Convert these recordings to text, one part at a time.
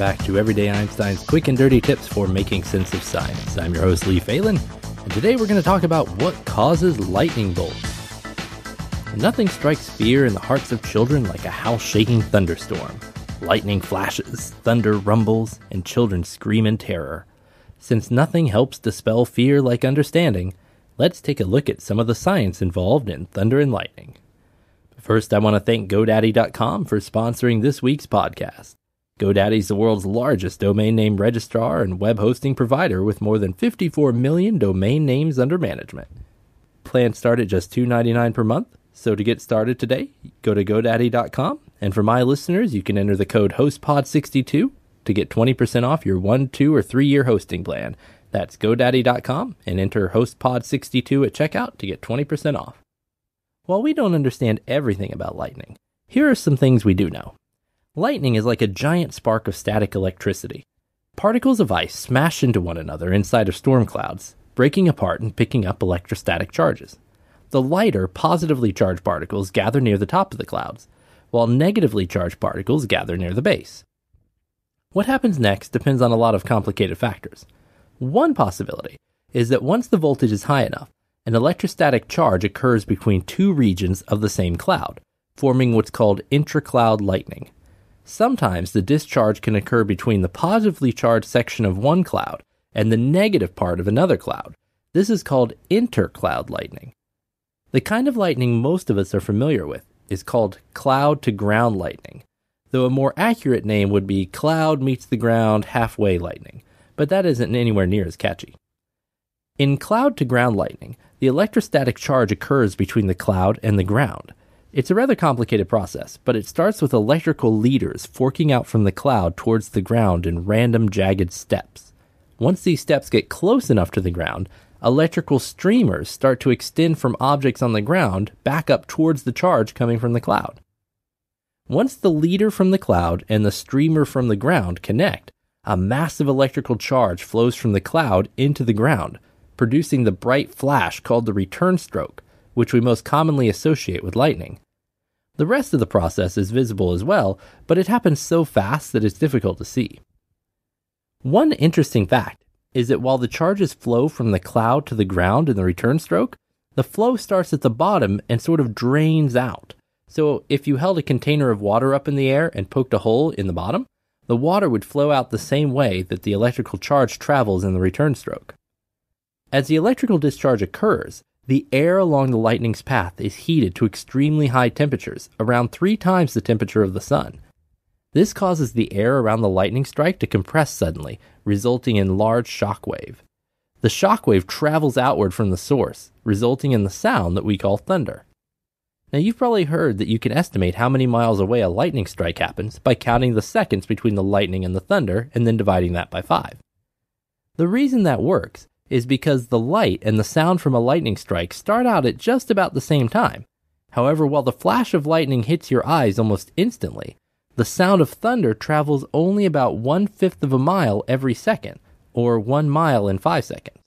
Back to Everyday Einstein's quick and dirty tips for making sense of science. I'm your host, Lee Falin, and today we're going to talk about what causes lightning bolts. Nothing strikes fear in the hearts of children like a house shaking thunderstorm. Lightning flashes, thunder rumbles, and children scream in terror. Since nothing helps dispel fear like understanding, let's take a look at some of the science involved in thunder and lightning. First, I want to thank GoDaddy.com for sponsoring this week's podcast. GoDaddy is the world's largest domain name registrar and web hosting provider with more than 54 million domain names under management. Plans start at just $2.99 per month, so to get started today, go to GoDaddy.com, and for my listeners, you can enter the code HostPod62 to get 20% off your one, two, or three year hosting plan. That's GoDaddy.com and enter HostPod62 at checkout to get 20% off. While we don't understand everything about lightning, here are some things we do know. Lightning is like a giant spark of static electricity. Particles of ice smash into one another inside of storm clouds, breaking apart and picking up electrostatic charges. The lighter, positively charged particles gather near the top of the clouds, while negatively charged particles gather near the base. What happens next depends on a lot of complicated factors. One possibility is that once the voltage is high enough, an electrostatic charge occurs between two regions of the same cloud, forming what's called intracloud lightning. Sometimes the discharge can occur between the positively charged section of one cloud and the negative part of another cloud. This is called intercloud lightning. The kind of lightning most of us are familiar with is called cloud to ground lightning, though a more accurate name would be cloud meets the ground halfway lightning, but that isn't anywhere near as catchy. In cloud to ground lightning, the electrostatic charge occurs between the cloud and the ground. It's a rather complicated process, but it starts with electrical leaders forking out from the cloud towards the ground in random jagged steps. Once these steps get close enough to the ground, electrical streamers start to extend from objects on the ground back up towards the charge coming from the cloud. Once the leader from the cloud and the streamer from the ground connect, a massive electrical charge flows from the cloud into the ground, producing the bright flash called the return stroke which we most commonly associate with lightning. The rest of the process is visible as well, but it happens so fast that it's difficult to see. One interesting fact is that while the charges flow from the cloud to the ground in the return stroke, the flow starts at the bottom and sort of drains out. So if you held a container of water up in the air and poked a hole in the bottom, the water would flow out the same way that the electrical charge travels in the return stroke. As the electrical discharge occurs, the air along the lightning's path is heated to extremely high temperatures, around three times the temperature of the sun. This causes the air around the lightning strike to compress suddenly, resulting in large shock wave. The shock wave travels outward from the source, resulting in the sound that we call thunder. Now, you've probably heard that you can estimate how many miles away a lightning strike happens by counting the seconds between the lightning and the thunder and then dividing that by 5. The reason that works is because the light and the sound from a lightning strike start out at just about the same time. However, while the flash of lightning hits your eyes almost instantly, the sound of thunder travels only about one fifth of a mile every second, or one mile in five seconds.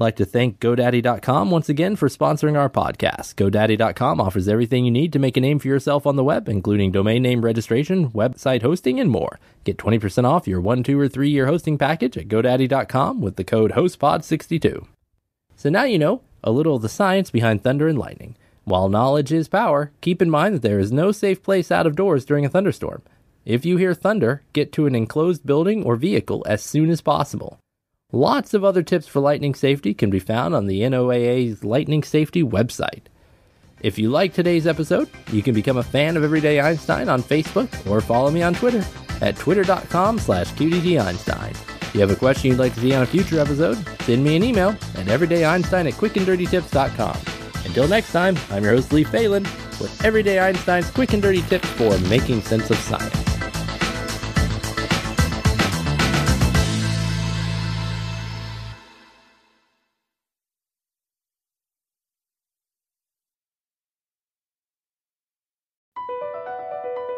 Like to thank GoDaddy.com once again for sponsoring our podcast. GoDaddy.com offers everything you need to make a name for yourself on the web, including domain name registration, website hosting, and more. Get 20% off your one, two, or three year hosting package at GoDaddy.com with the code HostPod62. So now you know a little of the science behind thunder and lightning. While knowledge is power, keep in mind that there is no safe place out of doors during a thunderstorm. If you hear thunder, get to an enclosed building or vehicle as soon as possible. Lots of other tips for lightning safety can be found on the NOAA's Lightning Safety website. If you like today's episode, you can become a fan of Everyday Einstein on Facebook or follow me on Twitter at twitter.com slash qdteinstein. If you have a question you'd like to see on a future episode, send me an email at everydayeinstein at quickanddirtytips.com. Until next time, I'm your host Lee Falin with Everyday Einstein's quick and dirty tips for making sense of science.